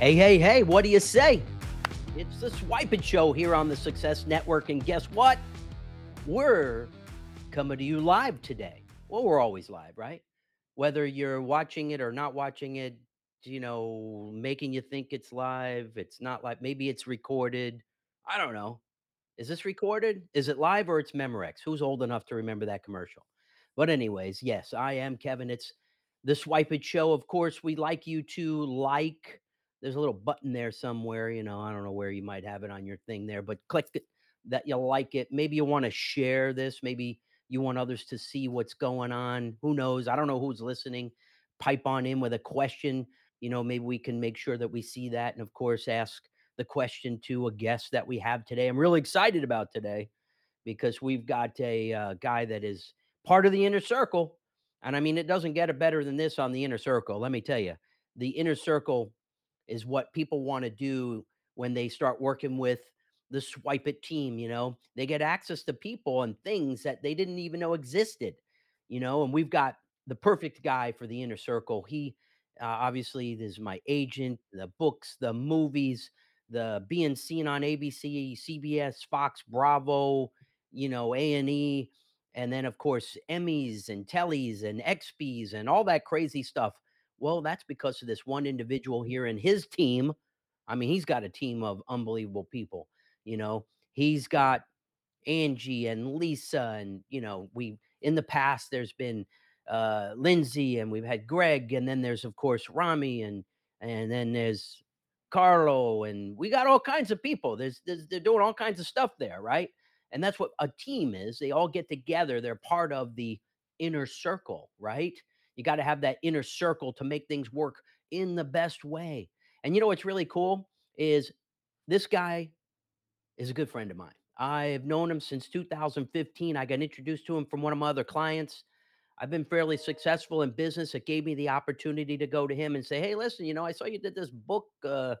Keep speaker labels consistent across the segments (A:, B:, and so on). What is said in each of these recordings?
A: Hey, hey, hey, what do you say? It's the Swypit Show here on the Success Network. And guess what? We're coming to you live today. Well, we're always live, right? Whether you're watching it or not watching it, you know, making you think it's live, it's not live. Maybe it's recorded. I don't know. Is this recorded? Is it live or it's Memorex? Who's old enough to remember that commercial? But, anyways, yes, I am Kevin. It's the Swypit Show. Of course, we'd like you to like. There's a little button there somewhere. You know, I don't know where you might have it on your thing there, but click it that you like it. Maybe you want to share this. Maybe you want others to see what's going on. Who knows? I don't know who's listening. Pipe on in with a question. You know, maybe we can make sure that we see that. And of course, ask the question to a guest that we have today. I'm really excited about today because we've got a uh, guy that is part of the inner circle. And I mean, it doesn't get it better than this on the inner circle. Let me tell you, the inner circle is what people want to do when they start working with the Swypit team you know? They get access to people and things that they didn't even know existed you know? And we've got the perfect guy for the inner circle. He uh, obviously is my agent the books the movies the being seen on abc cbs fox bravo you know a&e and then of course emmys and tellies and xps and all that crazy stuff well, that's because of this one individual here and his team. I mean, he's got a team of unbelievable people. You know, he's got Angie and Lisa, and you know, we in the past there's been uh Lindsay and we've had Greg, and then there's of course Rami and and then there's Carlo, and we got all kinds of people. There's, there's they're doing all kinds of stuff there, right? And that's what a team is. They all get together. They're part of the inner circle, right? You got to have that inner circle to make things work in the best way. And you know what's really cool is this guy is a good friend of mine. I've known him since 2015. I got introduced to him from one of my other clients. I've been fairly successful in business. It gave me the opportunity to go to him and say, "Hey, listen, you know, I saw you did this book. Uh,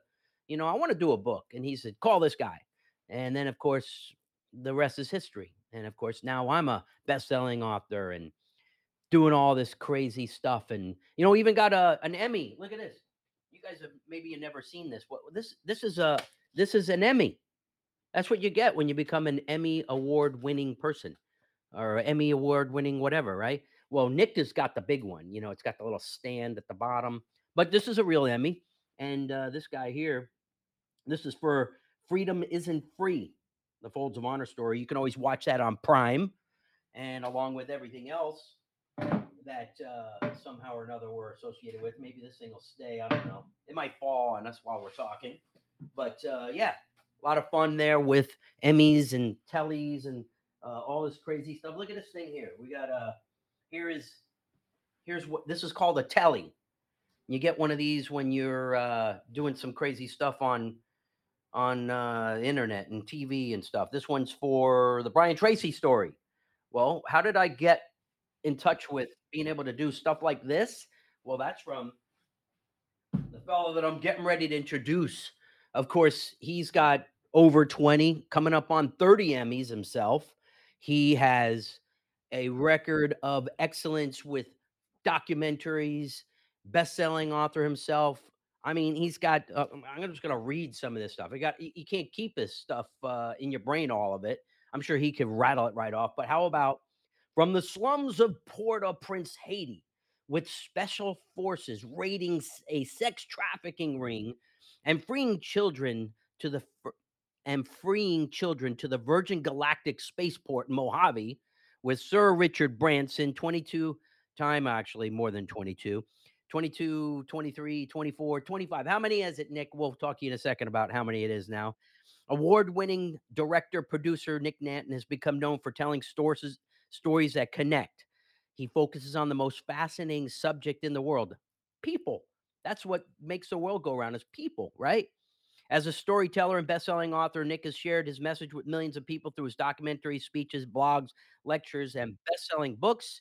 A: you know, I want to do a book." And he said, "Call this guy." And then, of course, the rest is history. And of course, now I'm a best-selling author and doing all this crazy stuff and you know even got a an emmy. Look at this. You guys have maybe you never seen this. What this this is a this is an emmy. That's what you get when you become an emmy award winning person or emmy award winning whatever right? Well nick has got the big one you know it's got the little stand at the bottom but this is a real emmy and uh, this guy here this is for freedom isn't free the folds of honor story. You can always watch that on prime and along with everything else that uh, somehow or another we're associated with. Maybe this thing will stay. I don't know. It might fall on us while we're talking. But uh, yeah, a lot of fun there with Emmys and Tellys and uh, all this crazy stuff. Look at this thing here. We got uh here is here's what this is called a telly. You get one of these when you're uh, doing some crazy stuff on on uh, internet and TV and stuff. This one's for the Brian Tracy story. Well, how did I get in touch with being able to do stuff like this? Well, that's from the fellow that I'm getting ready to introduce. Of course, he's got over 20, coming up on 30 Emmys himself. He has a record of excellence with documentaries, best-selling author himself. I mean, he's got. Uh, I'm just going to read some of this stuff. I got. You can't keep this stuff uh, in your brain, all of it. I'm sure he could rattle it right off. But how about from the slums of Port-au-Prince, Haiti, with special forces raiding a sex trafficking ring and freeing children to the and freeing children to the Virgin Galactic Spaceport in Mojave with Sir Richard Branson, 22 time actually more than 22. 22, 23, 24, 25. How many is it, Nick? We'll talk to you in a second about how many it is now. Award winning director, producer Nick Nanton has become known for telling stories, stories that connect. He focuses on the most fascinating subject in the world people. That's what makes the world go around is people, right? As a storyteller and best-selling author, Nick has shared his message with millions of people through his documentaries, speeches, blogs, lectures, and best-selling books.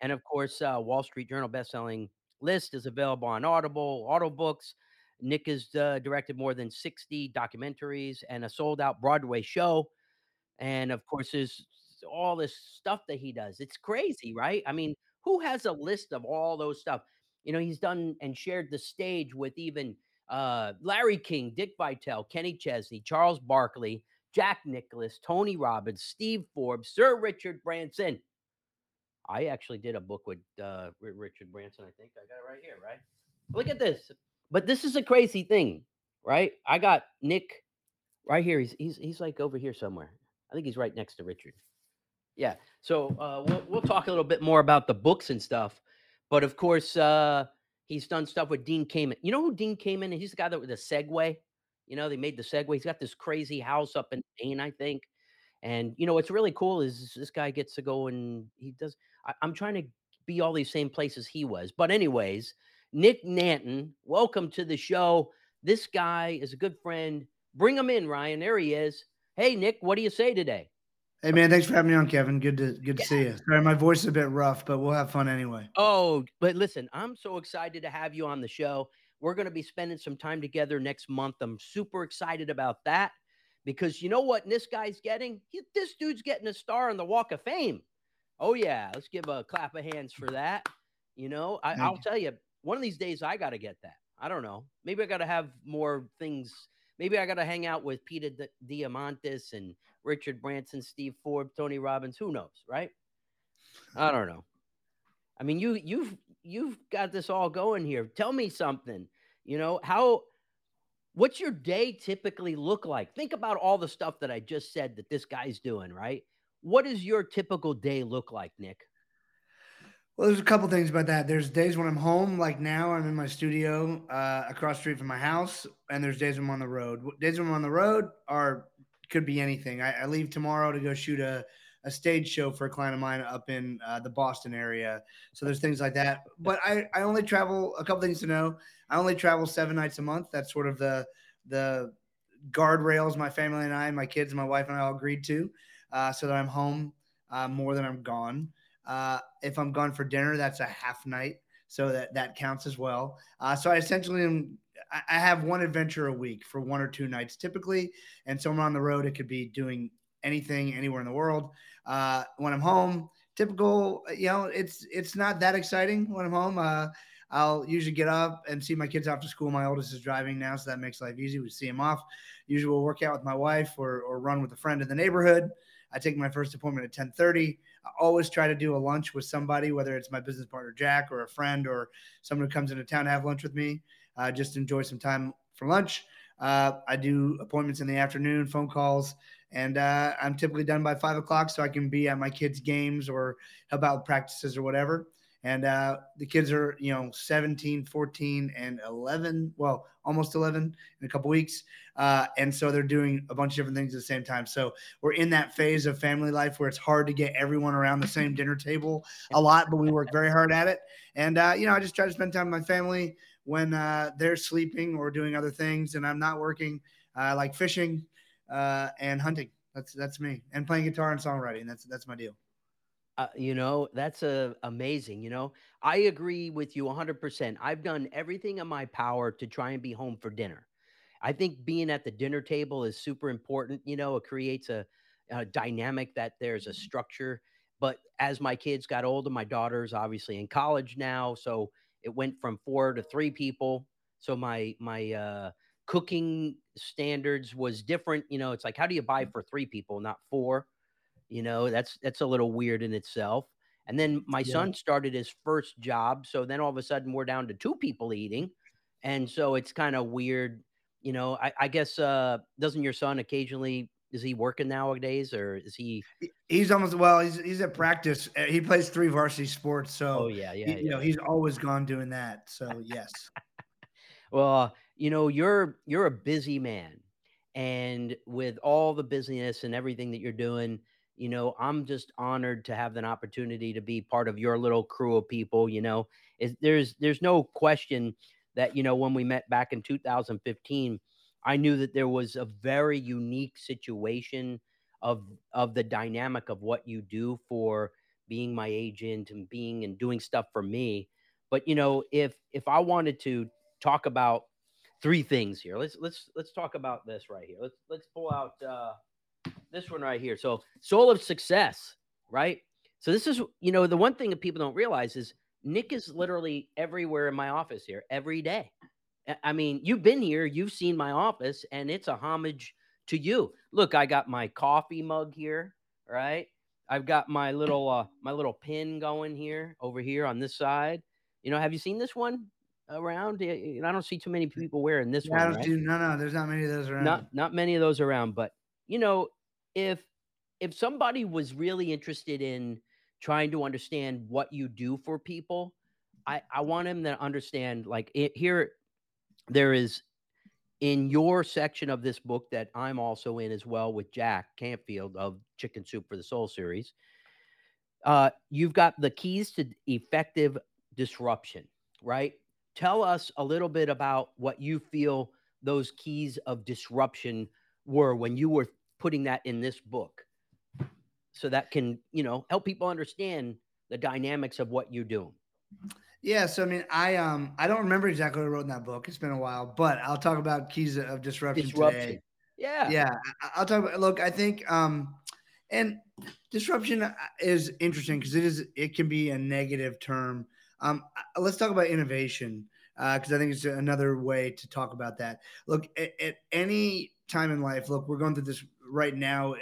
A: And of course, uh, Wall Street Journal best-selling list is available on Audible, Autobooks. Nick has uh, directed more than 60 documentaries and a sold-out Broadway show. And of course, all this stuff that he does. It's crazy, right? I mean, who has a list of all those stuff? You know, he's done and shared the stage with even uh, Larry King, Dick Vitale, Kenny Chesney, Charles Barkley, Jack Nicklaus, Tony Robbins, Steve Forbes, Sir Richard Branson. I actually did a book with uh, Richard Branson. I think I got it right here, right? Look at this. But this is a crazy thing, right? I got Nick right here. He's he's he's like over here somewhere. I think he's right next to Richard. Yeah. So uh, we'll we'll talk a little bit more about the books and stuff. But of course, uh, he's done stuff with Dean Kamen. You know who Dean Kamen? Is? He's the guy that with the Segway. You know, they made the Segway. He's got this crazy house up in Maine, I think. And you know what's really cool is this guy gets to go and he does. I, I'm trying to be all these same places he was. But anyways, Nick Nanton, welcome to the show. This guy is a good friend. Bring him in, Ryan. There he is. Hey, Nick, what do you say today?
B: Hey man, thanks for having me on, Kevin. Good to good to yeah. see you. Sorry, my voice is a bit rough, but we'll have fun anyway.
A: Oh, but listen, I'm so excited to have you on the show. We're going to be spending some time together next month. I'm super excited about that because you know what this guy's getting? He, this dude's getting a star on the Walk of Fame. Oh yeah, let's give a clap of hands for that. You know, I, will tell you, one of these days I got to get that. I don't know. Maybe I got to have more things. Maybe I got to hang out with Peter Diamandis and Richard Branson, Steve Forbes, Tony Robbins. Who knows, right? I don't know. I mean, you you've you've got this all going here. Tell me something. You know how what's your day typically look like? Think about all the stuff that I just said that this guy's doing, right? What does your typical day look like, Nick?
B: Well, there's a couple things about that. There's days when I'm home, like now I'm in my studio uh, across street from my house, and there's days when I'm on the road. Days when I'm on the road are could be anything. I, I leave tomorrow to go shoot a, a stage show for a client of mine up in uh, the Boston area. So there's things like that. But I, I only travel a couple things to know. I only travel seven nights a month. That's sort of the the guardrails my family and I, my kids, and my wife and I all agreed to, uh, so that I'm home uh, more than I'm gone. Uh, if I'm gone for dinner, that's a half night, so that that counts as well. Uh, so I essentially am I have one adventure a week for one or two nights typically. And so I'm on the road, it could be doing anything anywhere in the world. Uh, when I'm home, typical, you know, it's it's not that exciting when I'm home. Uh, I'll usually get up and see my kids off to school. My oldest is driving now, so that makes life easy. We see him off. Usually we'll work out with my wife or, or run with a friend in the neighborhood. I take my first appointment at 1030. I always try to do a lunch with somebody, whether it's my business partner, Jack, or a friend or someone who comes into town to have lunch with me uh, just enjoy some time for lunch. Uh, I do appointments in the afternoon, phone calls, and uh, I'm typically done by five o'clock so I can be at my kids' games or help out practices or whatever. And uh, the kids are, you know, 17, 14, and 11. Well, almost 11 in a couple weeks. Uh, and so they're doing a bunch of different things at the same time. So we're in that phase of family life where it's hard to get everyone around the same dinner table a lot, but we work very hard at it. And, uh, you know, I just try to spend time with my family, when uh, they're sleeping or doing other things and I'm not working, uh, like fishing uh, and hunting. That's that's me, and playing guitar and songwriting. That's that's my deal.
A: Uh, you know, that's a, uh, amazing. You know, I agree with you 100%. I've done everything in my power to try and be home for dinner. I think being at the dinner table is super important. You know, it creates a, a dynamic that there's a structure. But as my kids got older, my daughter's obviously in college now. So it went from four to three people. So my my uh, cooking standards was different. You know, it's like how do you buy mm. for three people, not four? You know, that's that's a little weird in itself. And then my yeah. son started his first job, so then all of a sudden we're down to two people eating, and so it's kind of weird. You know, I, I guess uh, doesn't your son occasionally is he working nowadays or is he
B: he's almost well he's he's at practice uh, he plays three varsity sports so
A: oh yeah yeah,
B: he,
A: yeah
B: you know he's always gone doing that so yes
A: well you know you're you're a busy man and with all the business and everything that you're doing you know i'm just honored to have an opportunity to be part of your little crew of people you know is there's there's no question that you know when we met back in 2015 I knew that there was a very unique situation of of the dynamic of what you do for being my agent and being and doing stuff for me. But you know, if if I wanted to talk about three things here, let's let's let's talk about this right here. Let's let's pull out uh, this one right here. So, soul of success, right? So this is you know the one thing that people don't realize is Nick is literally everywhere in my office here every day I mean, you've been here, you've seen my office, and it's a homage to you. Look, I got my coffee mug here, right? I've got my little uh my little pin going here over here on this side. You know, have you seen this one around? I don't see too many people wearing this
B: yeah,
A: one. Right?
B: Do, no, no, there's not many of those around.
A: Not not many of those around, but you know, if if somebody was really interested in trying to understand what you do for people, I I want them to understand like it, here there is in your section of this book that I'm also in as well with Jack Canfield of Chicken Soup for the Soul series. Uh, you've got the keys to effective disruption, right? Tell us a little bit about what you feel those keys of disruption were when you were putting that in this book so that can, you know, help people understand the dynamics of what you're doing.
B: Yeah, so I mean, I um I don't remember exactly what I wrote in that book. It's been a while, but I'll talk about keys of disruption, disruption. today.
A: Yeah,
B: yeah. I'll talk about. Look, I think um, and disruption uh, is interesting because it is it can be a negative term. Um, uh, let's talk about innovation because uh, I think it's another way to talk about that. Look, at, at any time in life, look, we're going through this right now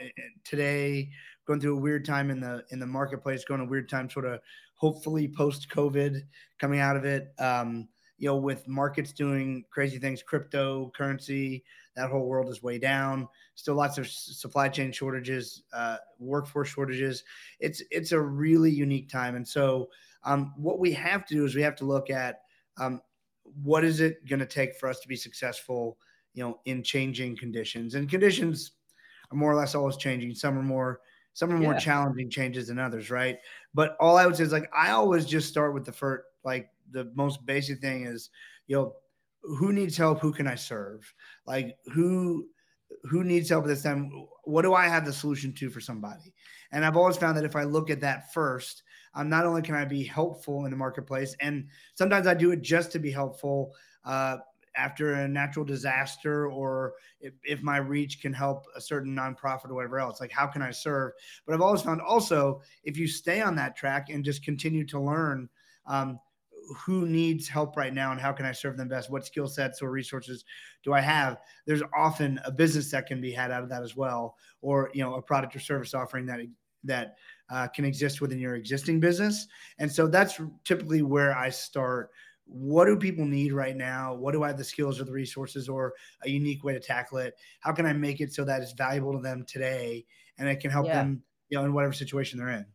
B: today, going through a weird time in the in the marketplace, going a weird time, sort of hopefully post COVID coming out of it. Um, you know, with markets doing crazy things, cryptocurrency, that whole world is way down. Still, lots of supply chain shortages, uh, workforce shortages. It's it's a really unique time, and so um, what we have to do is we have to look at um, what is it going to take for us to be successful, you know, in changing conditions. And conditions are more or less always changing. Some are more some are more yeah. challenging changes than others, right? But all I would say is like I always just start with the first, like the most basic thing is, you know, who needs help? Who can I serve? Like who who needs help at this time? What do I have the solution to for somebody? And I've always found that if I look at that first, um, not only can I be helpful in the marketplace, and sometimes I do it just to be helpful. Uh, after a natural disaster or if, if, my reach can help a certain nonprofit or whatever else like how can i serve? But i've always found also if you stay on that track and just continue to learn um, who needs help right now and how can i serve them best? What skill sets or resources do i have? There's often a business that can be had out of that as well or you know a product or service offering that that uh, can exist within your existing business. And so that's typically where i start what do people need right now? What do I have the skills or the resources or a unique way to tackle it? How can I make it so that it's valuable to them today and it can help yeah. them, you know, in whatever situation they're in?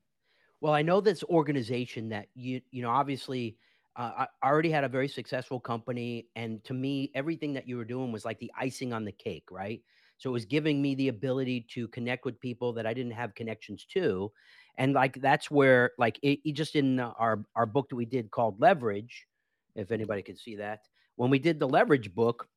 A: Well, I know this organization that you, you know, obviously uh, I already had a very successful company. And to me, everything that you were doing was like the icing on the cake, right? So it was giving me the ability to connect with people that I didn't have connections to. And like, that's where, like, it, it just in our, our book that we did called Leverage, if anybody could see that. When we did the leverage book,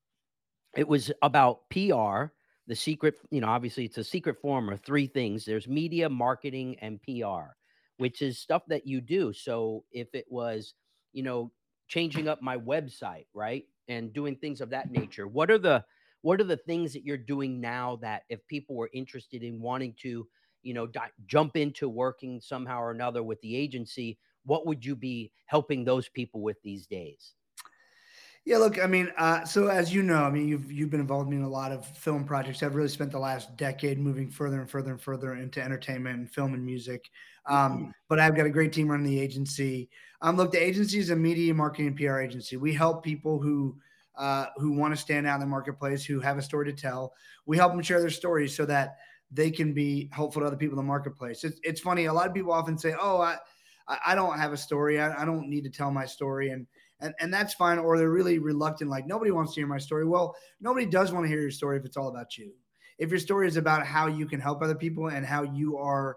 A: it was about PR, the secret, you know, obviously it's a secret form of three things there's media, marketing, and PR, which is stuff that you do. So if it was, you know, changing up my website, right? And doing things of that nature, what are the what are the things that you're doing now that if people were interested in wanting to you know di- jump into working somehow or another with the agency what would you be helping those people with these days?
B: Yeah, look, I mean, uh, so as you know, I mean, you've you've been involved in a lot of film projects. I've really spent the last decade moving further and further and further into entertainment and film and music. Um, mm-hmm. But I've got a great team running the agency. Um, look, the agency is a media marketing and PR agency. We help people who uh, who want to stand out in the marketplace, who have a story to tell. We help them share their stories so that they can be helpful to other people in the marketplace. It's, it's funny. A lot of people often say, "Oh, I." I, I don't have a story. I, I, don't need to tell my story. And, and, and that's fine. Or they're really reluctant. Like nobody wants to hear my story. Well, nobody does want to hear your story if it's all about you. If your story is about how you can help other people and how you are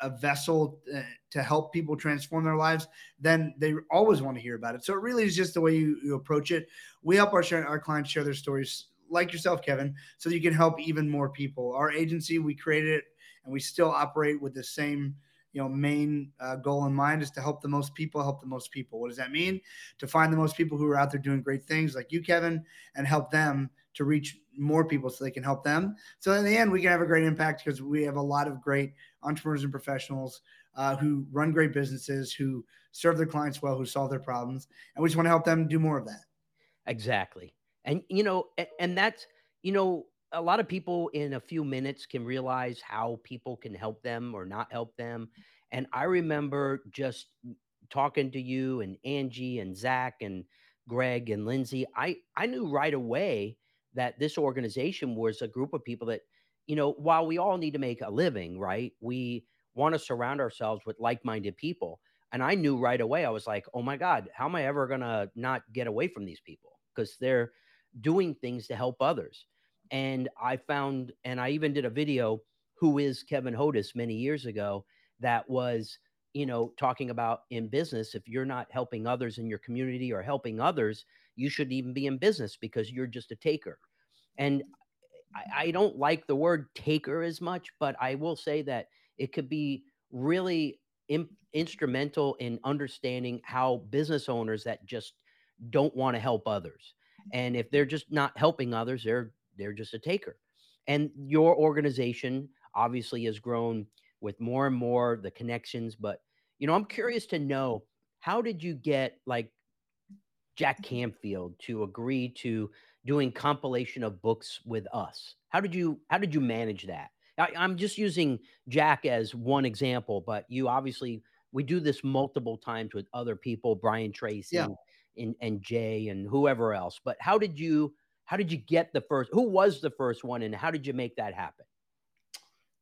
B: a vessel uh, to help people transform their lives, then they always want to hear about it. So it really is just the way you, you approach it. We help our our clients share their stories, like yourself, Kevin, so you can help even more people. Our agency, we created it, and we still operate with the same you know main uh, goal in mind is to help the most people help the most people. What does that mean? To find the most people who are out there doing great things like you kevin and help them to reach more people so they can help them. So in the end we can have a great impact because we have a lot of great entrepreneurs and professionals uh, who run great businesses who serve their clients well who solve their problems and we just want to help them do more of that.
A: Exactly. And you know, and, and that's you know, a lot of people in a few minutes can realize how people can help them or not help them. And I remember just talking to you and Angie and Zach and Greg and Lindsay. I I knew right away that this organization was a group of people that, you know, while we all need to make a living, right? We want to surround ourselves with like-minded people. And I knew right away, I was like, oh my God, how am I ever gonna not get away from these people? Because they're doing things to help others. And I found, and I even did a video, who is Kevin Hodes, many years ago, that was, you know, talking about in business, if you're not helping others in your community or helping others, you shouldn't even be in business because you're just a taker. And I, I don't like the word taker as much, but I will say that it could be really in, instrumental in understanding how business owners that just don't want to help others and if they're just not helping others they're they're just a taker. And your organization obviously has grown with more and more the connections but you know i'm curious to know how did you get like jack Canfield to agree to doing compilation of books with us? How did you how did you manage that? I, i'm just using jack as one example but you obviously we do this multiple times with other people brian tracy
B: Yeah.
A: and, and jay and whoever else but how did you how did you get the first who was the first one and how did you make that happen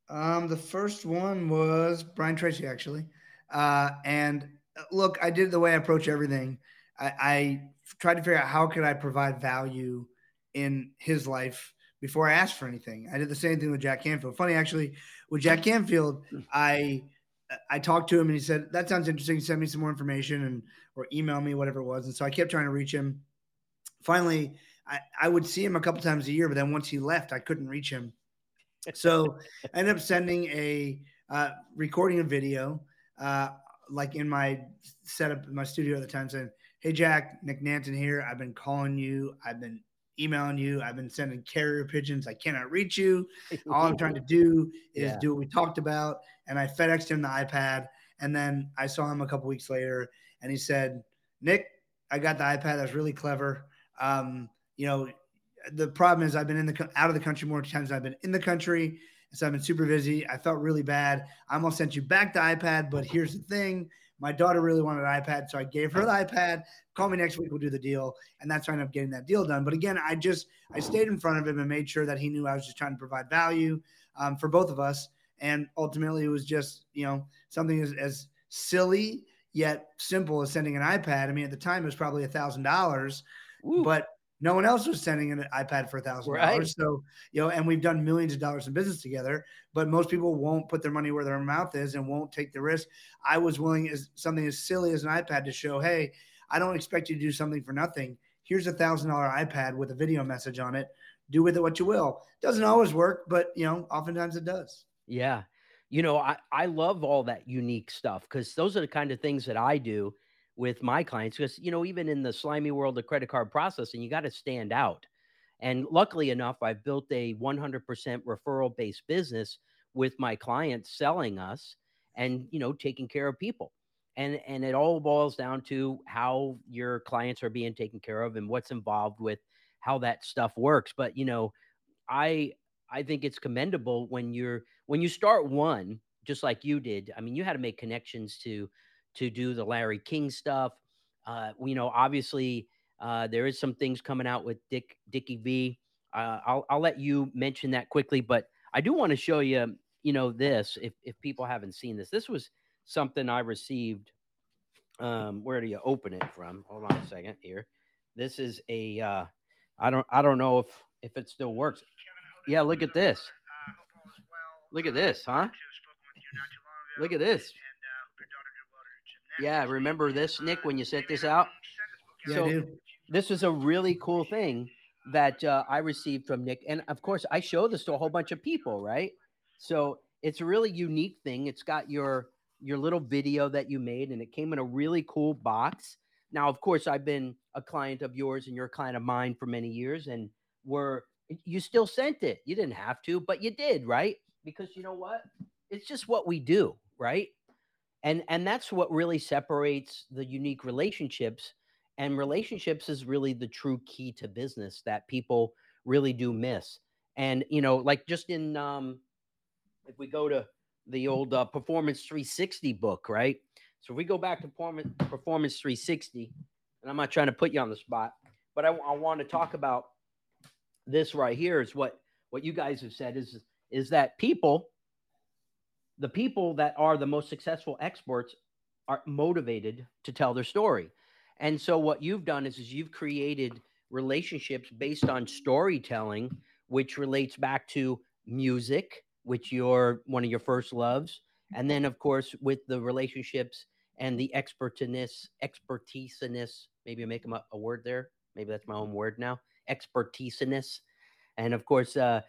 B: Um, the first one was Brian Tracy, actually. Uh, and uh, look, I did the way I approach everything. I, I tried to figure out how could I provide value in his life before I asked for anything. I did the same thing with Jack Canfield. Funny, actually, with Jack Canfield, I I talked to him and he said that sounds interesting. Send me some more information and or email me whatever it was. And so I kept trying to reach him. Finally, I, I would see him a couple times a year, but then once he left, I couldn't reach him. So I ended up sending a uh, recording a video, uh, like in my setup in my studio at the time, saying, "Hey Jack, Nick Nanton here. I've been calling you. I've been emailing you. I've been sending carrier pigeons. I cannot reach you. All I'm trying to do is
A: Yeah.
B: do what we talked about." And I FedExed him the iPad, and then I saw him a couple weeks later, and he said, "Nick, I got the iPad. That's really clever. Um, you know, the problem is I've been in the out of the country more times than I've been in the country. So I've been super busy. I felt really bad. I almost sent you back the iPad, but here's the thing. My daughter really wanted an iPad, so I gave her the iPad. Call me next week, we'll do the deal. And that's how I ended up getting that deal done. But again, I just I stayed in front of him and made sure that he knew I was just trying to provide value um, for both of us. And ultimately it was just, you know, something as, as silly yet simple as sending an iPad. I mean, at the time it was probably a thousand dollars but no one else was sending an iPad for a thousand dollars. So, you know, and we've done millions of dollars in business together, but most people won't put their money where their mouth is and won't take the risk. I was willing as something as silly as an iPad to show, hey, I don't expect you to do something for nothing. Here's a thousand dollar iPad with a video message on it. Do with it what you will. Doesn't always work, but you know, oftentimes it does.
A: Yeah. You know, I, I love all that unique stuff because those are the kind of things that I do with my clients. Because, you know, even in the slimy world of credit card processing, you got to stand out. And luckily enough, I've built a 100% referral based business with my clients selling us and, you know, taking care of people. And, and it all boils down to how your clients are being taken care of and what's involved with how that stuff works. But, you know, I, I think it's commendable when you're when you start one, just like you did. I mean, you had to make connections to to do the Larry King stuff. Uh, you know, obviously, uh, there is some things coming out with Dick Dickie V. Uh, I'll I'll let you mention that quickly, but I do want to show you, you know, this if if people haven't seen this. This was something I received. Um, where do you open it from? Hold on a second here. This is a. Uh, I don't I don't know if if it still works. Yeah, look at this. Look at this, huh? Look at this. Yeah, remember this, Nick, when you sent this out?
B: Yeah,
A: So-
B: I do.
A: This is a really cool thing that uh, I received from Nick. And of course, I show this to a whole bunch of people, right? So it's a really unique thing. It's got your your little video that you made, and it came in a really cool box. Now, of course, I've been a client of yours and you're a client of mine for many years, and we're you still sent it. You didn't have to, but you did, right? Because you know what? It's just what we do, right? And and that's what really separates the unique relationships And relationships is really the true key to business that people really do miss. And you know, like just in um, if we go to the old uh, Performance 360 book, right? So if we go back to Performance Performance 360, and I'm not trying to put you on the spot, but I, I want to talk about this right here. Is what what you guys have said is is that people, the people that are the most successful experts, are motivated to tell their story. And so what you've done is, is you've created relationships based on storytelling, which relates back to music, which you're one of your first loves, and then of course with the relationships and the expertiness, expertiseness. Maybe make a, a word there. Maybe that's my own word now. Expertiseness, and of course, uh,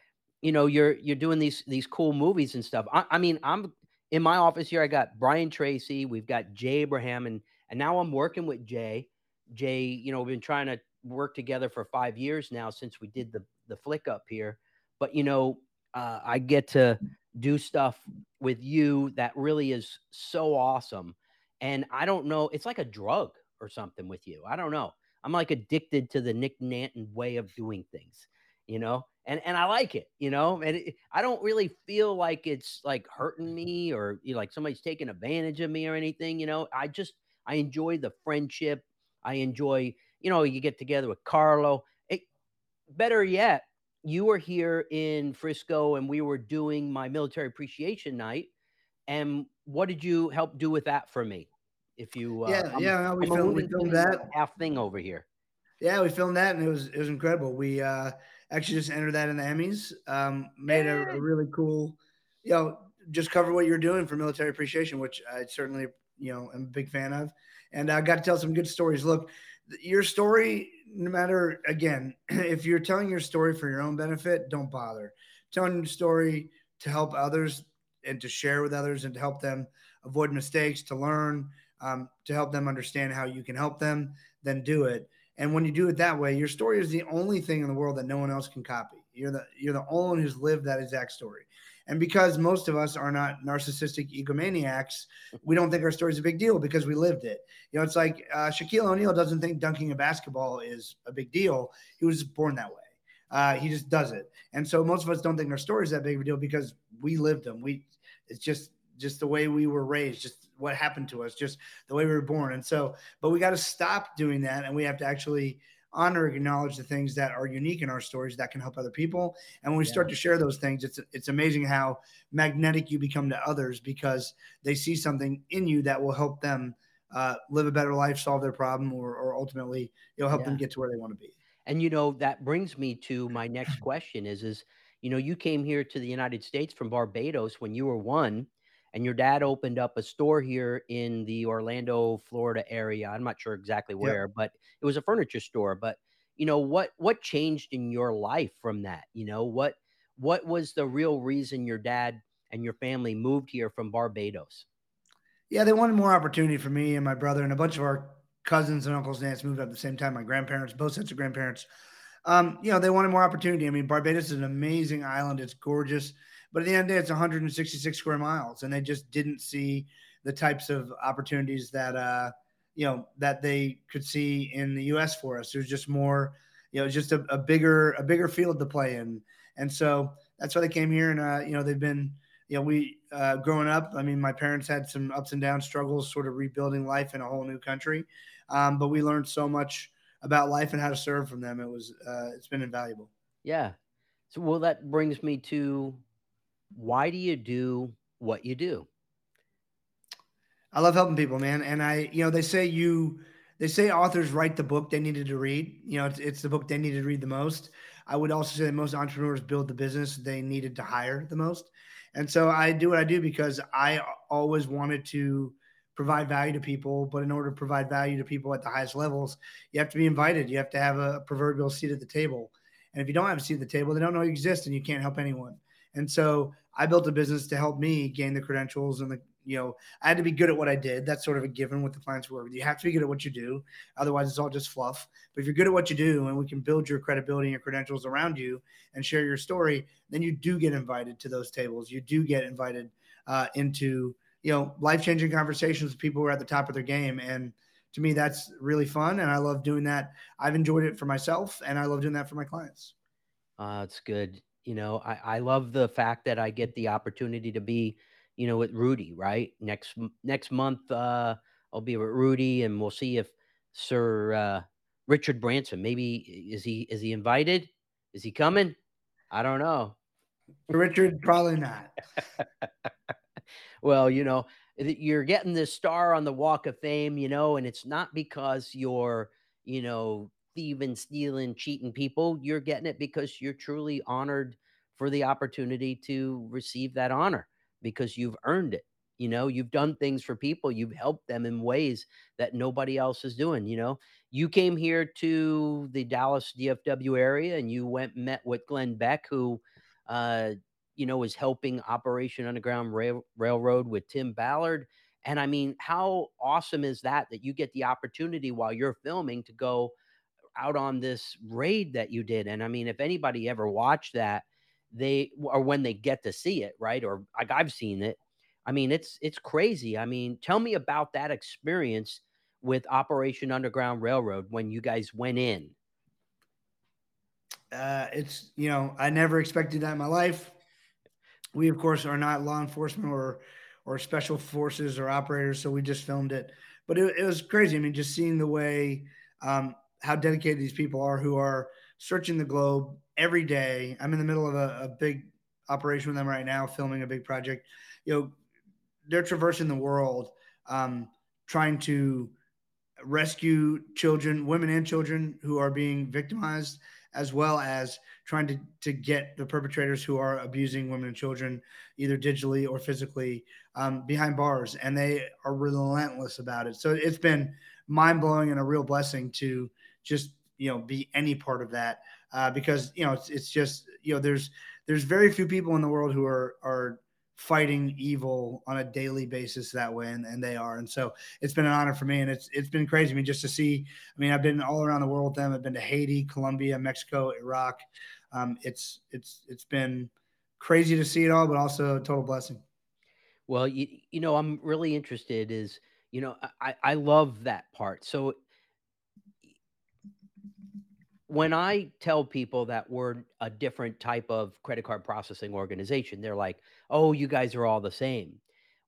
A: you know, you're you're doing these these cool movies and stuff. I, I mean, I'm in my office here. I got Brian Tracy. We've got Jay Abraham, and and now I'm working with Jay. Jay, you know, we've been trying to work together for five years now since we did the the flick up here. But you know, uh, I get to do stuff with you that really is so awesome. And I don't know, it's like a drug or something with you. I don't know. I'm like addicted to the Nick Nanton way of doing things, you know, and and I like it, you know, and it, I don't really feel like it's like hurting me or you know, like somebody's taking advantage of me or anything, you know. I just I enjoy the friendship. I enjoy, you know, you get together with Carlo. It, better yet, you were here in Frisco and we were doing my military appreciation night. And what did you help do with that for me? If you,
B: uh, yeah, I'm, yeah, we, filmed, we filmed that
A: half thing over here.
B: Yeah, we filmed that and it was it was incredible. We uh, actually just entered that in the Emmys. Um, made a, a, really cool, you know, just cover what you're doing for military appreciation, which I certainly you know am a big fan of, and I got to tell some good stories. Look, your story, no matter again, if you're telling your story for your own benefit, don't bother. Telling your story to help others and to share with others and to help them avoid mistakes, to learn, um, to help them understand how you can help them, then do it. And when you do it that way, your story is the only thing in the world that no one else can copy. You're the you're the only one who's lived that exact story. And because most of us are not narcissistic egomaniacs, we don't think our story is a big deal because we lived it. You know, it's like uh, Shaquille O'Neal doesn't think dunking a basketball is a big deal. He was born that way. Uh, he just does it. And so most of us don't think our story is that big of a deal because we lived them. We, it's just, just the way we were raised, just what happened to us, just the way we were born. And so, but we got to stop doing that. And we have to actually honor acknowledge the things that are unique in our stories that can help other people. And when we yeah. start to share those things, it's it's amazing how magnetic you become to others because they see something in you that will help them uh, live a better life, solve their problem, or, or ultimately you'll help yeah. them get to where they want to be.
A: And you know that brings me to my next question: is is you know you came here to the United States from Barbados when you were one and your dad opened up a store here in the Orlando, Florida area. I'm not sure exactly where, yep. but it was a furniture store. But you know what what changed in your life from that? You know what what was the real reason your dad and your family moved here from Barbados?
B: Yeah, they wanted more opportunity for me and my brother and a bunch of our cousins and uncles and aunts moved up at the same time. My grandparents, both sets of grandparents. Um, you know, they wanted more opportunity. I mean, Barbados is an amazing island. It's gorgeous. But at the end of the day, it's 166 square miles, and they just didn't see the types of opportunities that uh, you know that they could see in the U.S. for us. There's just more, you know, just a, a bigger a bigger field to play in, and so that's why they came here. And uh, you know, they've been, you know, we uh, growing up. I mean, my parents had some ups and downs, struggles, sort of rebuilding life in a whole new country, um, but we learned so much about life and how to serve from them. It was uh, it's been invaluable.
A: Yeah. So well, that brings me to why do you do what you do?
B: I love helping people, man. And I, you know, they say you, they say authors write the book they needed to read. You know, it's, it's the book they needed to read the most. I would also say that most entrepreneurs build the business they needed to hire the most. And so I do what I do because I always wanted to provide value to people. But in order to provide value to people at the highest levels, you have to be invited. You have to have a proverbial seat at the table. And if you don't have a seat at the table, they don't know you exist and you can't help anyone. And so I built a business to help me gain the credentials and the, you know, I had to be good at what I did. That's sort of a given with the clients we work with. You have to be good at what you do. Otherwise, it's all just fluff. But if you're good at what you do and we can build your credibility and your credentials around you and share your story, then you do get invited to those tables. You do get invited uh, into, you know, life changing conversations with people who are at the top of their game. And to me, that's really fun. And I love doing that. I've enjoyed it for myself and I love doing that for my clients.
A: Uh, it's good. You know, I, I love the fact that I get the opportunity to be, you know, with Rudy, right? Next next month, uh, I'll be with Rudy and we'll see if Sir uh, Richard Branson, maybe is he is he invited? Is he coming? I don't know.
B: Richard, probably not.
A: well, you know, you're getting this star on the Walk of Fame, you know, and it's not because you're, you know, thieving, stealing, cheating people. You're getting it because you're truly honored for the opportunity to receive that honor because you've earned it. You know, you've done things for people, you've helped them in ways that nobody else is doing. You know, you came here to the Dallas DFW area and you went met with Glenn Beck, who, uh, you know, is helping Operation Underground Rail- Railroad with Tim Ballard. And I mean, how awesome is that that you get the opportunity while you're filming to go out on this raid that you did? And I mean, if anybody ever watched that, they or when they get to see it, right? Or like I've seen it, I mean, it's it's crazy. I mean, tell me about that experience with Operation Underground Railroad when you guys went in.
B: Uh, it's you know, I never expected that in my life. We of course are not law enforcement or or special forces or operators, so we just filmed it. But it, it was crazy. I mean, just seeing the way um, how dedicated these people are, who are searching the globe every day. I'm in the middle of a, a big operation with them right now, filming a big project. You know, they're traversing the world, um, trying to rescue children, women and children who are being victimized, as well as trying to, to get the perpetrators who are abusing women and children, either digitally or physically, um, behind bars. And they are relentless about it. So it's been mind blowing and a real blessing to just you know be any part of that uh, because you know it's, it's just you know there's there's very few people in the world who are are fighting evil on a daily basis that way and, and they are. And so it's been an honor for me and it's it's been crazy. I mean just to see I mean I've been all around the world with them. I've been to Haiti Colombia Mexico Iraq. Um, it's it's it's been crazy to see it all but also a total blessing.
A: Well you, you know I'm really interested is you know I, I love that part. So when I tell people that we're a different type of credit card processing organization, they're like, "Oh, you guys are all the same."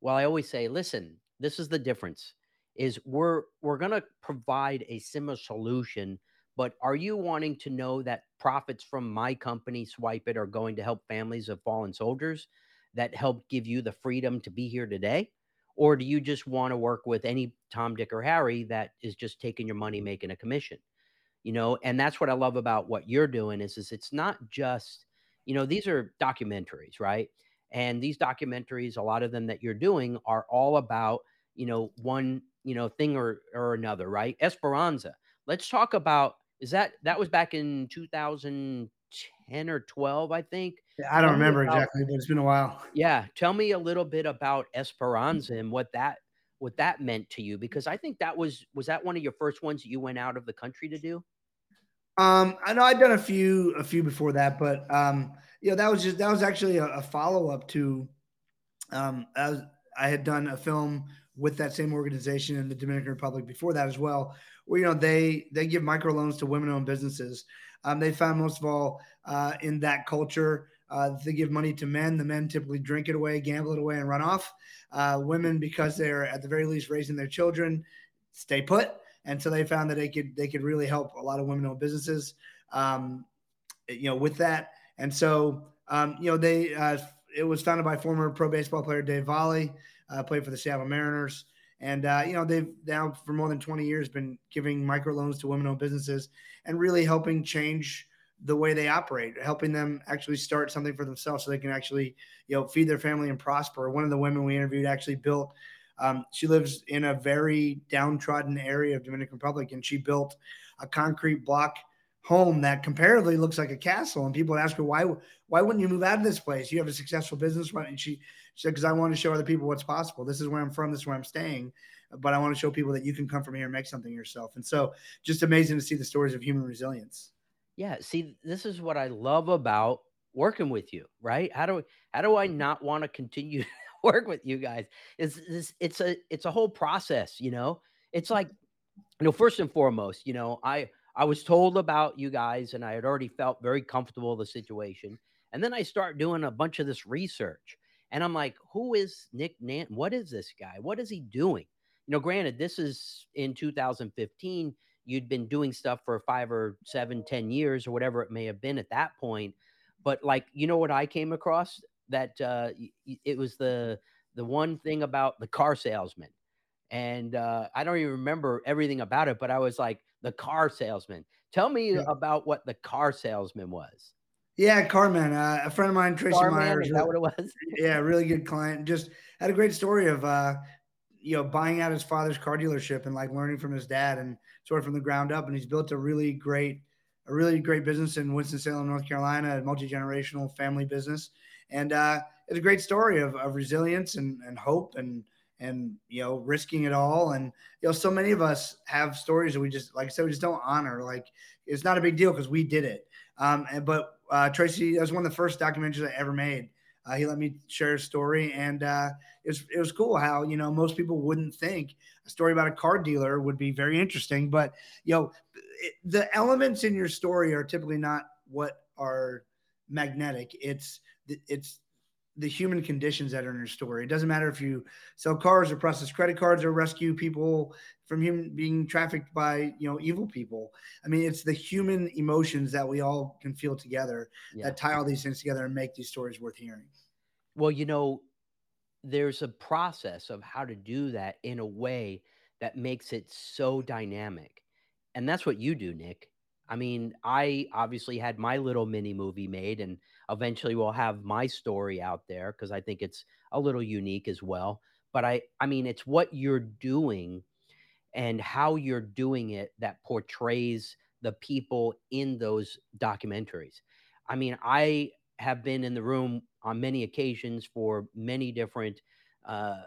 A: Well, I always say, "Listen, this is the difference. Is we're we're going to provide a similar solution, but are you wanting to know that profits from my company Swypit are going to help families of fallen soldiers that help give you the freedom to be here today? Or do you just want to work with any Tom, Dick, or Harry that is just taking your money, making a commission?" You know and that's what i love about what you're doing is is it's not just you know these are documentaries right? And these documentaries a lot of them that you're doing are all about you know one you know thing or or another right? Esperanza. Let's talk about is that that was back in 2010 or 12 i think.
B: I don't remember about, exactly but it's been a while.
A: Yeah tell me a little bit about mm. esperanza and what that what that meant to you because i think that was was that one of your first ones that you went out of the country to do
B: um, I know I'd done a few, a few before that, but um, you know, that was just that was actually a, a follow up to, um, as I had done a film with that same organization in the Dominican Republic before that as well, where you know they they give microloans to women owned businesses. Um, they found most of all uh, in that culture. Uh, they give money to men. The men typically drink it away, gamble it away, and run off. Uh, women, because they're at the very least raising their children, stay put and so they found that they could they could really help a lot of women-owned businesses, um, you know, with that. And so um, you know they uh, it was founded by former pro baseball player Dave Valle, uh, played for the Seattle Mariners, and uh, you know they've now for more than 20 years been giving microloans to women-owned businesses and really helping change the way they operate, helping them actually start something for themselves so they can actually, you know, feed their family and prosper. One of the women we interviewed actually built um, she lives in a very downtrodden area of Dominican Republic, and she built a concrete block home that comparatively looks like a castle. And people ask her, why, why wouldn't you move out of this place? You have a successful business. And she, she said, because I want to show other people what's possible. This is where I'm from. This is where I'm staying. But I want to show people that you can come from here and make something yourself. And so just amazing to see the stories of human resilience.
A: Yeah. See, this is what I love about working with you, right? How do, how do I not want to continue work with you guys. is it's it's a it's a whole process, you know. It's like mm-hmm. you know, first and foremost, you know, I I was told about you guys, and I had already felt very comfortable with the situation. And then I start doing a bunch of this research, and I'm like, who is Nick Nant? What is this guy? What is he doing? You know, granted, this is in 2015. You'd been doing stuff for five or seven, ten years, or whatever it may have been at that point. But like, you know what I came across? That uh, it was the the one thing about the car salesman and uh, I don't even remember everything about it, but I was like the car salesman. Tell me yeah. about what the car salesman was.
B: Yeah, Carman, uh, a friend of mine, Tracy
A: Carman,
B: Myers.
A: Is that what it was?
B: yeah, really good client. Just had a great story of uh, you know buying out his father's car dealership and like learning from his dad and sort of from the ground up. And he's built a really great, a really great business in Winston Salem, North Carolina, a multi generational family business. And uh, it's a great story of, of resilience and, and hope and and you know risking it all. And you know so many of us have stories that we just like i said we just don't honor. Like it's not a big deal because we did it. Um and, but uh tracy that was one of the first documentaries i ever made. Uh, he let me share his story and uh it was, it was cool how you know most people wouldn't think a story about a car dealer would be very interesting. But you know it, the elements in your story are typically not what are magnetic. It's it's the human conditions that are in your story. It doesn't matter if you sell cars or process credit cards or rescue people from human being trafficked by you know evil people. I mean, it's the human emotions that we all can feel together yeah. that tie all these things together and make these stories worth hearing.
A: Well, you know, there's a process of how to do that in a way that makes it so dynamic. And that's what you do, Nick. I mean, I obviously had my little mini movie made, and eventually we'll have my story out there because I think it's a little unique as well. But I, I mean, it's what you're doing and how you're doing it that portrays the people in those documentaries. I mean, I have been in the room on many occasions for many different uh,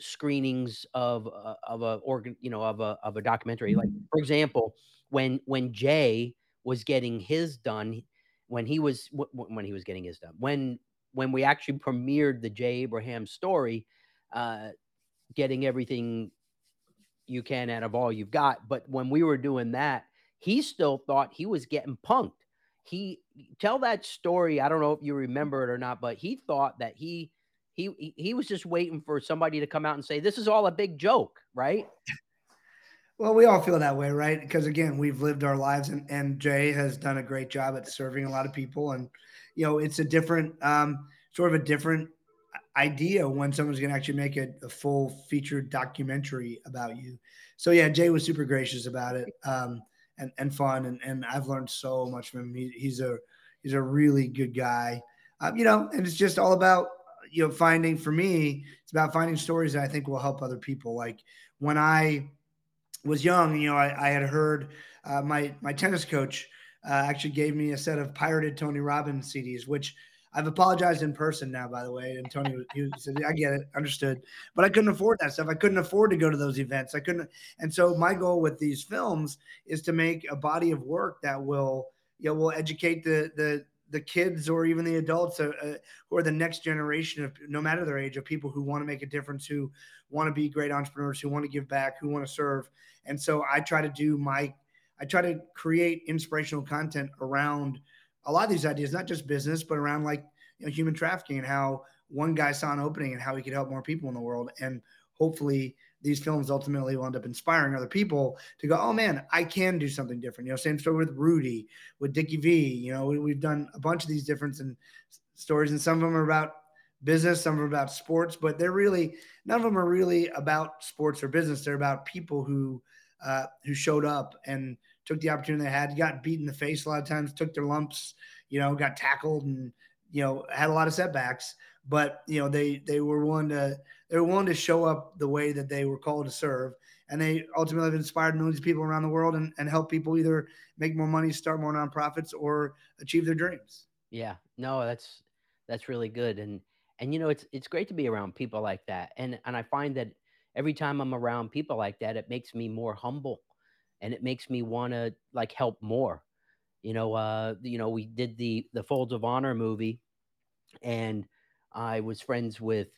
A: screenings of uh, of a organ, you know, of a of a documentary. Like, for example when when Jay was getting his done, when he was when he was getting his done, when when we actually premiered the Jay Abraham story, uh, getting everything you can out of all you've got. But when we were doing that, he still thought he was getting punked. He tell that story. I don't know if you remember it or not, but he thought that he he he was just waiting for somebody to come out and say this is all a big joke, right?
B: Well, we all feel that way, right? Because again, we've lived our lives, and, and Jay has done a great job at serving a lot of people. And you know, it's a different, um, sort of a different idea when someone's going to actually make a, a, full featured documentary about you. So yeah, Jay was super gracious about it, um, and and fun, and and I've learned so much from him. He, he's a he's a really good guy, um, you know, and it's just all about you know finding for me, it's about finding stories that I think will help other people. Like when I was young, you know, I, I had heard uh, my my tennis coach uh, actually gave me a set of pirated Tony Robbins CDs, which I've apologized in person now, by the way. And Tony he said, "I get it, understood," but I couldn't afford that stuff. I couldn't afford to go to those events. I couldn't, and so my goal with these films is to make a body of work that will, you know, will educate the the the kids or even the adults uh, uh, who are the next generation of no matter their age of people who want to make a difference who want to be great entrepreneurs who want to give back who want to serve. And so i try to do my i try to create inspirational content around a lot of these ideas not just business but around like you know, human trafficking and how one guy saw an opening and how he could help more people in the world. And hopefully these films ultimately will end up inspiring other people to go, oh man, I can do something different. You know, same story with Rudy, with Dickie V. You know, we, have done a bunch of these different and stories, and some of them are about business, some are about sports, but they're really none of them are really about sports or business. They're about people who uh, who showed up and took the opportunity they had, got beat in the face a lot of times, took their lumps, you know, got tackled and you know had a lot of setbacks, but you know they they were willing to they were willing to show up the way that they were called to serve. And they ultimately have inspired millions of people around the world and, and help people either make more money, start more nonprofits, or achieve their dreams.
A: Yeah, no, that's that's really good. And and you know, it's it's great to be around people like that. And and I find that every time I'm around people like that, it makes me more humble and it makes me want to like help more. You know, uh, you know, we did the the Folds of Honor movie and I was friends with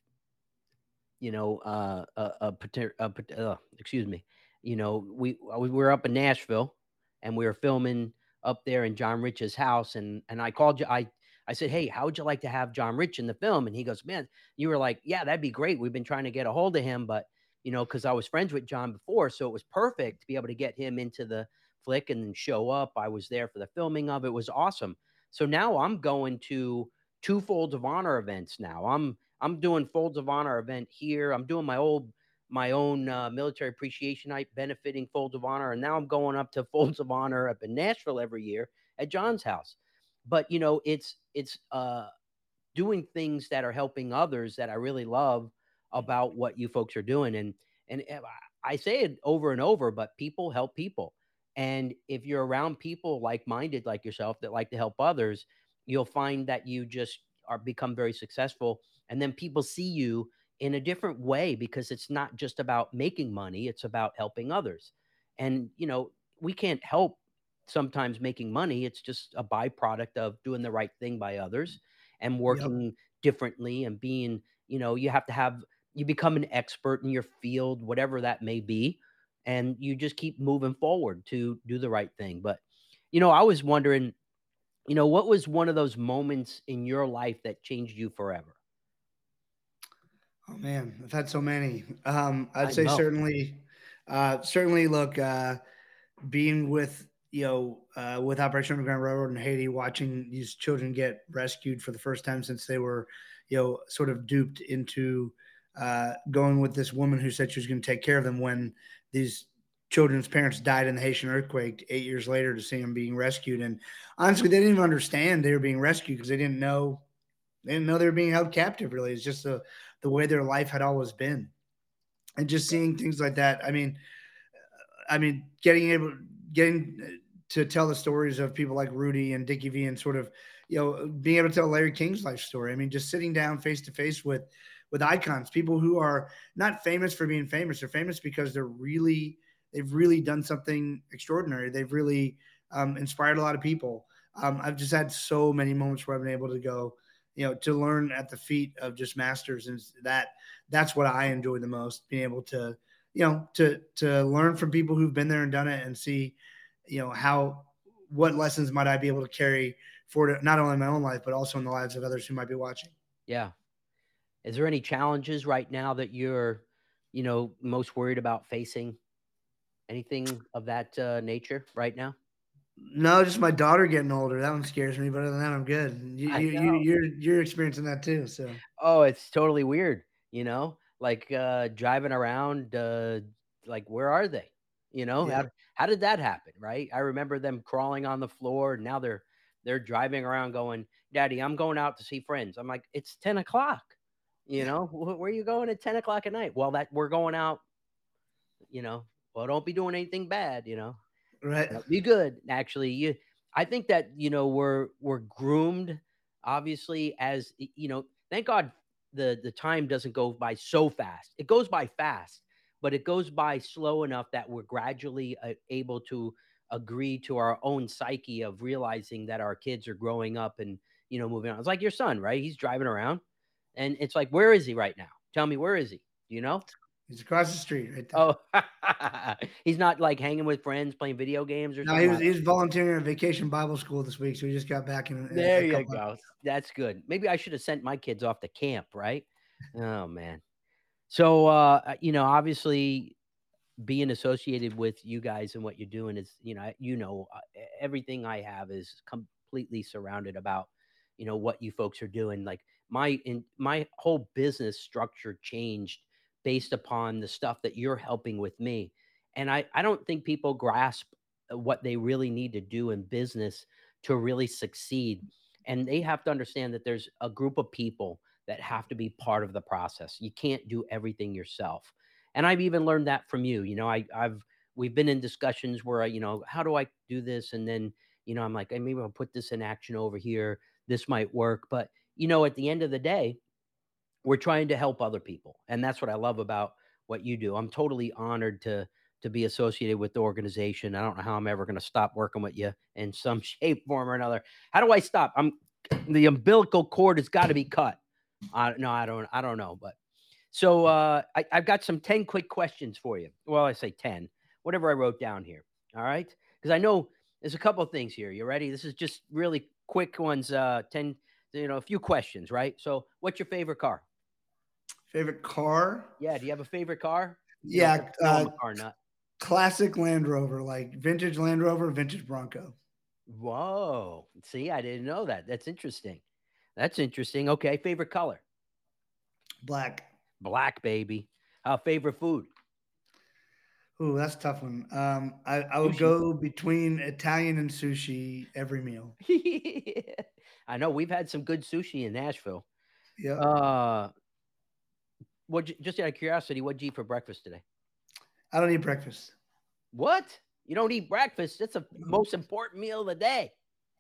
A: you know, uh, a, a, a uh, excuse me, you know, we we were up in Nashville and we were filming up there in John Rich's house, and and I called you. I I said, hey, how would you like to have John Rich in the film? And he goes, man, you were like, yeah, that'd be great. We've been trying to get a hold of him, but you know, because I was friends with John before, so it was perfect to be able to get him into the flick and show up. I was there for the filming of it. it was awesome. So now I'm going to two folds of honor events now. I'm I'm doing folds of honor event here. I'm doing my old my own uh, military appreciation night benefiting folds of honor. And now i'm going up to folds of honor up in nashville every year at john's house. But you know it's it's uh doing things that are helping others that i really love about what you folks are doing. And and eh, i say it over and over but people help people. And if you're around people like-minded like yourself that like to help others you'll find that you just are become very successful and then people see you in a different way because it's not just about making money it's about helping others. And you know we can't help sometimes making money it's just a byproduct of doing the right thing by others and working yep. differently and being you know you have to have you become an expert in your field whatever that may be and you just keep moving forward to do the right thing. But you know i was wondering you know what was one of those moments in your life that changed you forever
B: Oh man, I've had so many. Um, I'd I say know. certainly, uh, certainly. Look, uh, being with you know uh, with Operation Underground Railroad in Haiti, watching these children get rescued for the first time since they were, you know, sort of duped into uh, going with this woman who said she was going to take care of them when these children's parents died in the Haitian earthquake eight years later to see them being rescued. And honestly, they didn't even understand they were being rescued because they didn't know they didn't know they were being held captive. Really, it's just a the way their life had always been. And just seeing things like that. I mean, I mean, getting able, getting to tell the stories of people like Rudy and Dickie V and sort of, you know, being able to tell Larry King's life story. I mean, just sitting down face to face with, with icons, people who are not famous for being famous. They're famous because they're really, they've really done something extraordinary. They've really um, inspired a lot of people. Um, I've just had so many moments where I've been able to go, you know, to learn at the feet of just masters. And that that's what I enjoy the most, being able to, you know, to to learn from people who've been there and done it and see, you know, how what lessons might I be able to carry forward not only in my own life, but also in the lives of others who might be watching.
A: Yeah. Is there any challenges right now that you're, you know, most worried about facing? Anything of that uh, nature right now?
B: No, just my daughter getting older. That one scares me, but other than that, I'm good. You, you, you, you're you're experiencing that too. So.
A: Oh, it's totally weird. You know, like uh, driving around. Uh, like, where are they? You know, yeah. how how did that happen? Right. I remember them crawling on the floor. And now they're they're driving around, going, "Daddy, I'm going out to see friends." I'm like, "It's ten o'clock." You know, where are you going at ten o'clock at night? Well, that we're going out. You know, well, don't be doing anything bad. You know.
B: Right.
A: Be good. Actually, you. I think that you know we're we're groomed, obviously, as you know. Thank God the the time doesn't go by so fast. It goes by fast, but it goes by slow enough that we're gradually uh, able to agree to our own psyche of realizing that our kids are growing up and you know moving on. It's like your son, right? He's driving around, and it's like, where is he right now? Tell me, where is he? You know?
B: He's across the street right
A: there. Oh, he's not like hanging with friends playing video games or
B: no, something. No, he was, he was volunteering at Vacation Bible School this week, so he just got back in.
A: There you go. Months. That's good. Maybe I should have sent my kids off to camp, right? oh man. So uh, uh, you know, obviously, being associated with you guys and what you're doing is, you know, you know, uh, everything I have is completely surrounded about, you know, what you folks are doing. Like my in my whole business structure changed based upon the stuff that you're helping with me. And I, I don't think people grasp uh, what they really need to do in business to really succeed. And they have to understand that there's a group of people that have to be part of the process. You can't do everything yourself. And I've even learned that from you. You know, I, I've we've been in discussions where I, you know, how do I do this? And then, you know, I'm like, hey, maybe I'll put this in action over here. This might work. But you know, at the end of the day, we're trying to help other people and that's what i love about what you do i'm totally honored to to be associated with the organization i don't know how i'm ever going to stop working with you in some shape form or another how do i stop i'm the umbilical cord has got to be cut uh, no i don't i don't know but so uh, I, i've got some 10 quick questions for you well i say 10 whatever I wrote down here. All right, because I know there's a couple of things here. You ready? This is just really quick ones. Uh, ten, you know, a few questions, right? So, what's your favorite car?
B: Favorite car?
A: Yeah. Do you have a favorite car?
B: You yeah, uh,
A: car nut.
B: Classic Land Rover, like vintage Land Rover, vintage Bronco.
A: Whoa. See, I didn't know that. That's interesting. That's interesting. Okay. Favorite color?
B: Black.
A: Black, baby. Uh, favorite food?
B: Ooh, that's tough one. Um, I, I would go between Italian and sushi every meal.
A: I know we've had some good sushi in Nashville.
B: Yeah.
A: Uh, what just out of curiosity, what'd you eat for breakfast today?
B: I don't eat breakfast.
A: What? You don't eat breakfast? That's the most important meal of the day.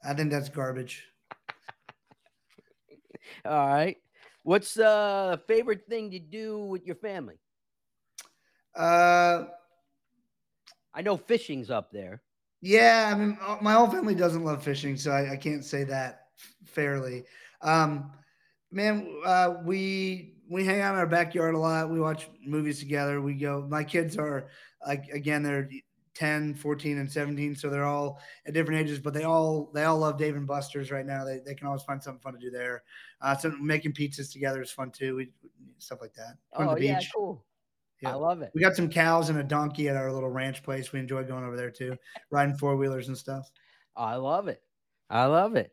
B: I think that's garbage.
A: All right. What's the uh, favorite thing to do with your family?
B: Uh,
A: I know fishing's up there.
B: Yeah, I mean, uh, my whole family doesn't love fishing, so I, I can't say that fairly. Um, man, uh, we we hang out in our backyard a lot. We watch movies together. We go. My kids are like again, they're 10, 14, and 17. So they're all at different ages, but they all they all love Dave and Buster's right now. They, they can always find something fun to do there. Uh, so making pizzas together is fun too. We stuff like that.
A: Going oh yeah, cool. Yeah. I love it.
B: We got some cows and a donkey at our little ranch place. We enjoy going over there too, riding four wheelers and stuff.
A: I love it. I love it.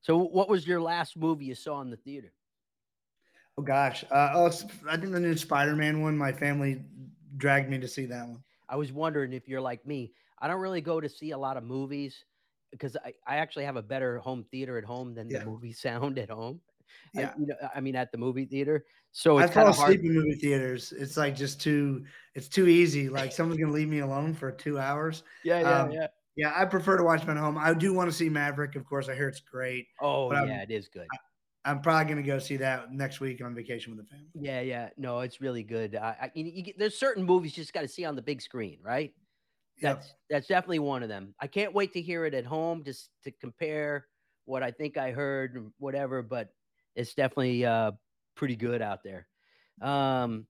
A: So, what was your last movie you saw in the theater?
B: Oh gosh, uh, oh, I think the new Spider-Man one. My family dragged me to see that one.
A: I was wondering if you're like me. I don't really go to see a lot of movies because I, I actually have a better home theater at home than yeah. the movie sound at home.
B: Yeah,
A: I, you know, I mean at the movie theater. So
B: I fall asleep in movie theaters. It's like just too. It's too easy. Like someone's gonna leave me alone for two hours.
A: Yeah, yeah, um, yeah.
B: Yeah, I prefer to watch them at home. I do want to see Maverick, of course. I hear it's great.
A: Oh yeah, it is good.
B: I'm probably going to go see that next week on vacation with the family.
A: Yeah, yeah. No, it's really good. I, I you, you, there's certain movies you just got to see on the big screen, right? That's yep. that's definitely one of them. I can't wait to hear it at home just to compare what I think I heard, and whatever. But it's definitely uh, pretty good out there. Um,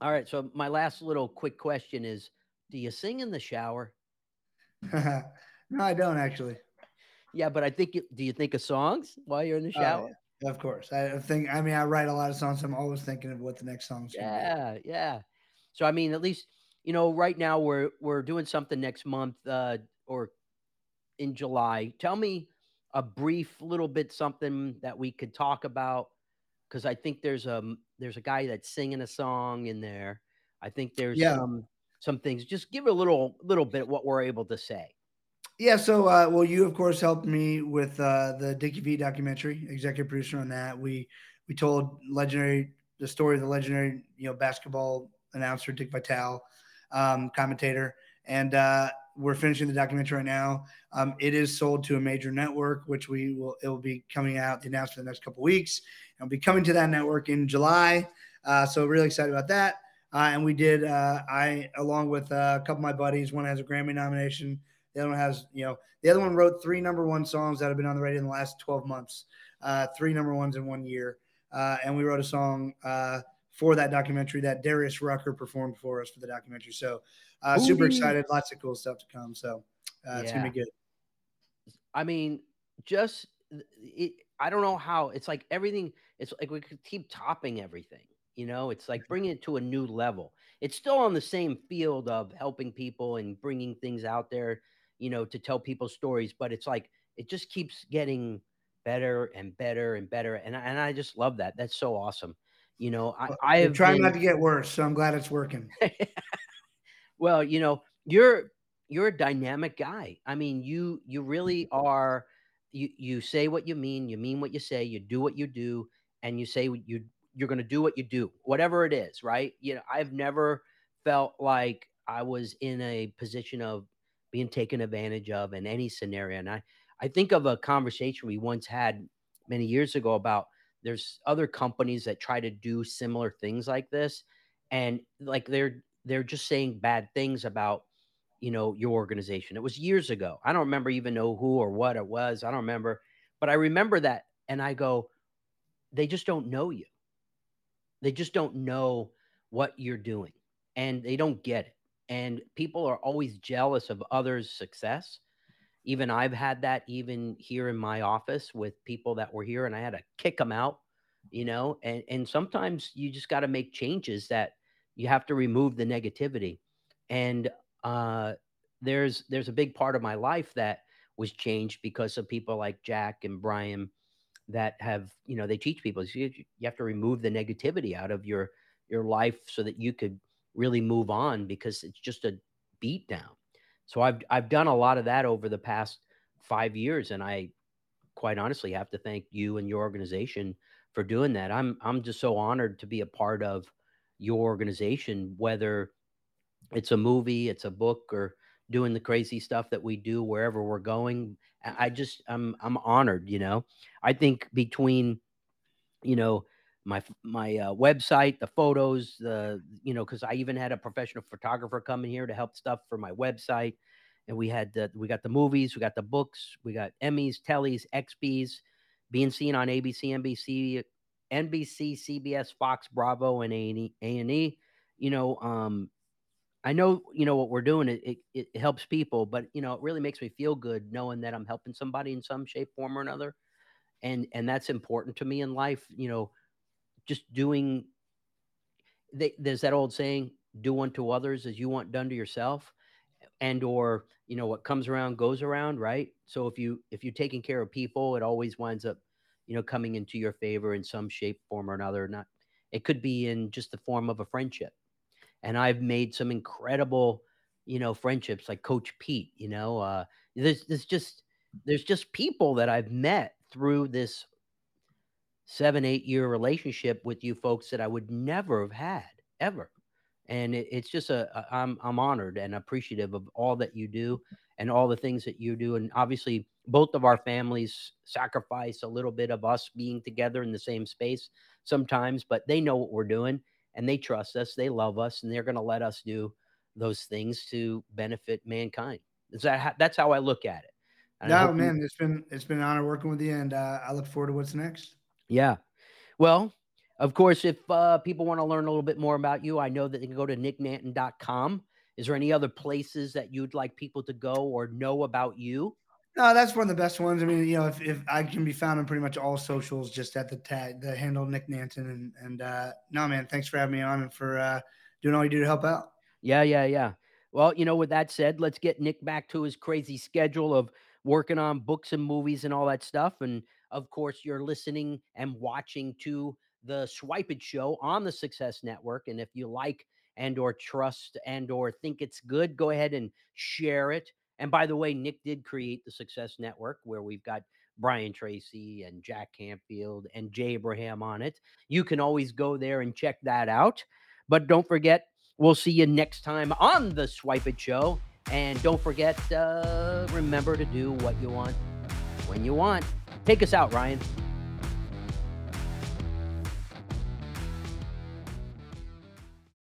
A: all right. So my last little quick question is: Do you sing in the shower?
B: no, I don't actually.
A: Yeah, but I think do you think of songs while you're in the oh, shower?
B: Uh, of course. I think I mean I write a lot of songs. So I'm always thinking of what the next song's
A: Yeah, yeah. So I mean, at least you know, right now we're we're doing something next month uh or in July. Tell me a brief little bit something that we could talk about because I think there's a there's a guy that's singing a song in there. I think there's yeah. some some things. Just give a little little bit what we're able to say.
B: Yeah, so uh, well, you of course helped me with uh, the Dickie V documentary, executive producer on that. We we told legendary the story of the legendary you know basketball announcer Dick Vitale, um, commentator, and uh, we're finishing the documentary right now. Um, it is sold to a major network, which we will it will be coming out the announcement the next couple weeks. It'll be coming to that network in July. Uh, so really excited about that. Uh, and we did uh, I along with a couple of my buddies. One has a Grammy nomination. The other one has, you know, the other one wrote three number one songs that have been on the radio in the last 12 months, uh, three number ones in one year. Uh, and we wrote a song uh, for that documentary that Darius Rucker performed for us for the documentary. So uh, super excited. Lots of cool stuff to come. So uh, it's going to be good.
A: I mean, just it, I don't know how it's like everything. It's like we could keep topping everything. You know, it's like bringing it to a new level. It's still on the same field of helping people and bringing things out there you know, to tell people stories, but it's like it just keeps getting better and better and better. And, and I just love that. That's so awesome. You know, I, I have
B: trying been... not to get worse, so I'm glad it's working.
A: well, you know, you're you're a dynamic guy. I mean, you you really are you you say what you mean, you mean what you say, you do what you do, and you say you you're going to do what you do, whatever it is, right? You know, I've never felt like I was in a position of being taken advantage of in any scenario. And I, I think of a conversation we once had many years ago about there's other companies that try to do similar things like this. And like they're they're just saying bad things about you know your organization. It was years ago. I don't remember even know who or what it was. I don't remember, but I remember that and I go, they just don't know you. They just don't know what you're doing and they don't get it and people are always jealous of others' success. Even I've had that even here in my office with people that were here and I had to kick them out, you know, and and sometimes you just got to make changes that you have to remove the negativity. And uh there's there's a big part of my life that was changed because of people like Jack and Brian that have, you know, they teach people you, you have to remove the negativity out of your your life so that you could really move on because it's just a beat down. So I've I've done a lot of that over the past 5 years and I quite honestly have to thank you and your organization for doing that. I'm I'm just so honored to be a part of your organization whether it's a movie, it's a book or doing the crazy stuff that we do wherever we're going. I just I'm I'm honored, you know. I think between you know my my uh, website, the photos, the you know, because I even had a professional photographer coming here to help stuff for my website, and we had the, we got the movies, we got the books, we got Emmys, Tellys, XBs, being seen on ABC, NBC, NBC, CBS, Fox, Bravo, and A and E. You know, um, I know you know what we're doing. It, it it helps people, but you know, it really makes me feel good knowing that I'm helping somebody in some shape, form, or another, and and that's important to me in life. You know just doing they, there's that old saying do unto others as you want done to yourself and or you know what comes around goes around right? So if you if you're taking care of people it always winds up you know coming into your favor in some shape form or another not it could be in just the form of a friendship. And i've made some incredible you know friendships like coach pete you know uh there's there's just there's just people that i've met through this seven, eight year relationship with you folks that I would never have had ever. And it, it's just a, a I'm I'm honored and appreciative of all that you do and all the things that you do. And obviously, both of our families sacrifice a little bit of us being together in the same space sometimes, but they know what we're doing and they trust us, they love us, and they're going to let us do those things to benefit mankind. Is that how, that's how I look at it.
B: And no, man, you, it's been it's been an honor working with you, and uh, I look forward to what's next.
A: Yeah. Well, of course, if uh, people want to learn a little bit more about you, I know that they can go to nicknanton.com. Is there any other places that you'd like people to go or know about you?
B: No, that's one of the best ones. I mean, you know, if, if I can be found on pretty much all socials, just at the tag, the handle Nick Nanton. And, and, uh, no, man, thanks for having me on and for, uh, doing all you do to help out.
A: Yeah. Yeah. Yeah. Well, you know, with that said, let's get Nick back to his crazy schedule of working on books and movies and all that stuff. And of course, you're listening and watching to the Swypit Show on the Success Network. And if you like and or trust and or think it's good, go ahead and share it. And by the way, Nick did create the Success Network where we've got Brian Tracy and Jack Canfield and Jay Abraham on it. You can always go there and check that out. But don't forget, we'll see you next time on the Swypit Show. And don't forget, uh, remember to do what you want when you want. Take us out, Ryan.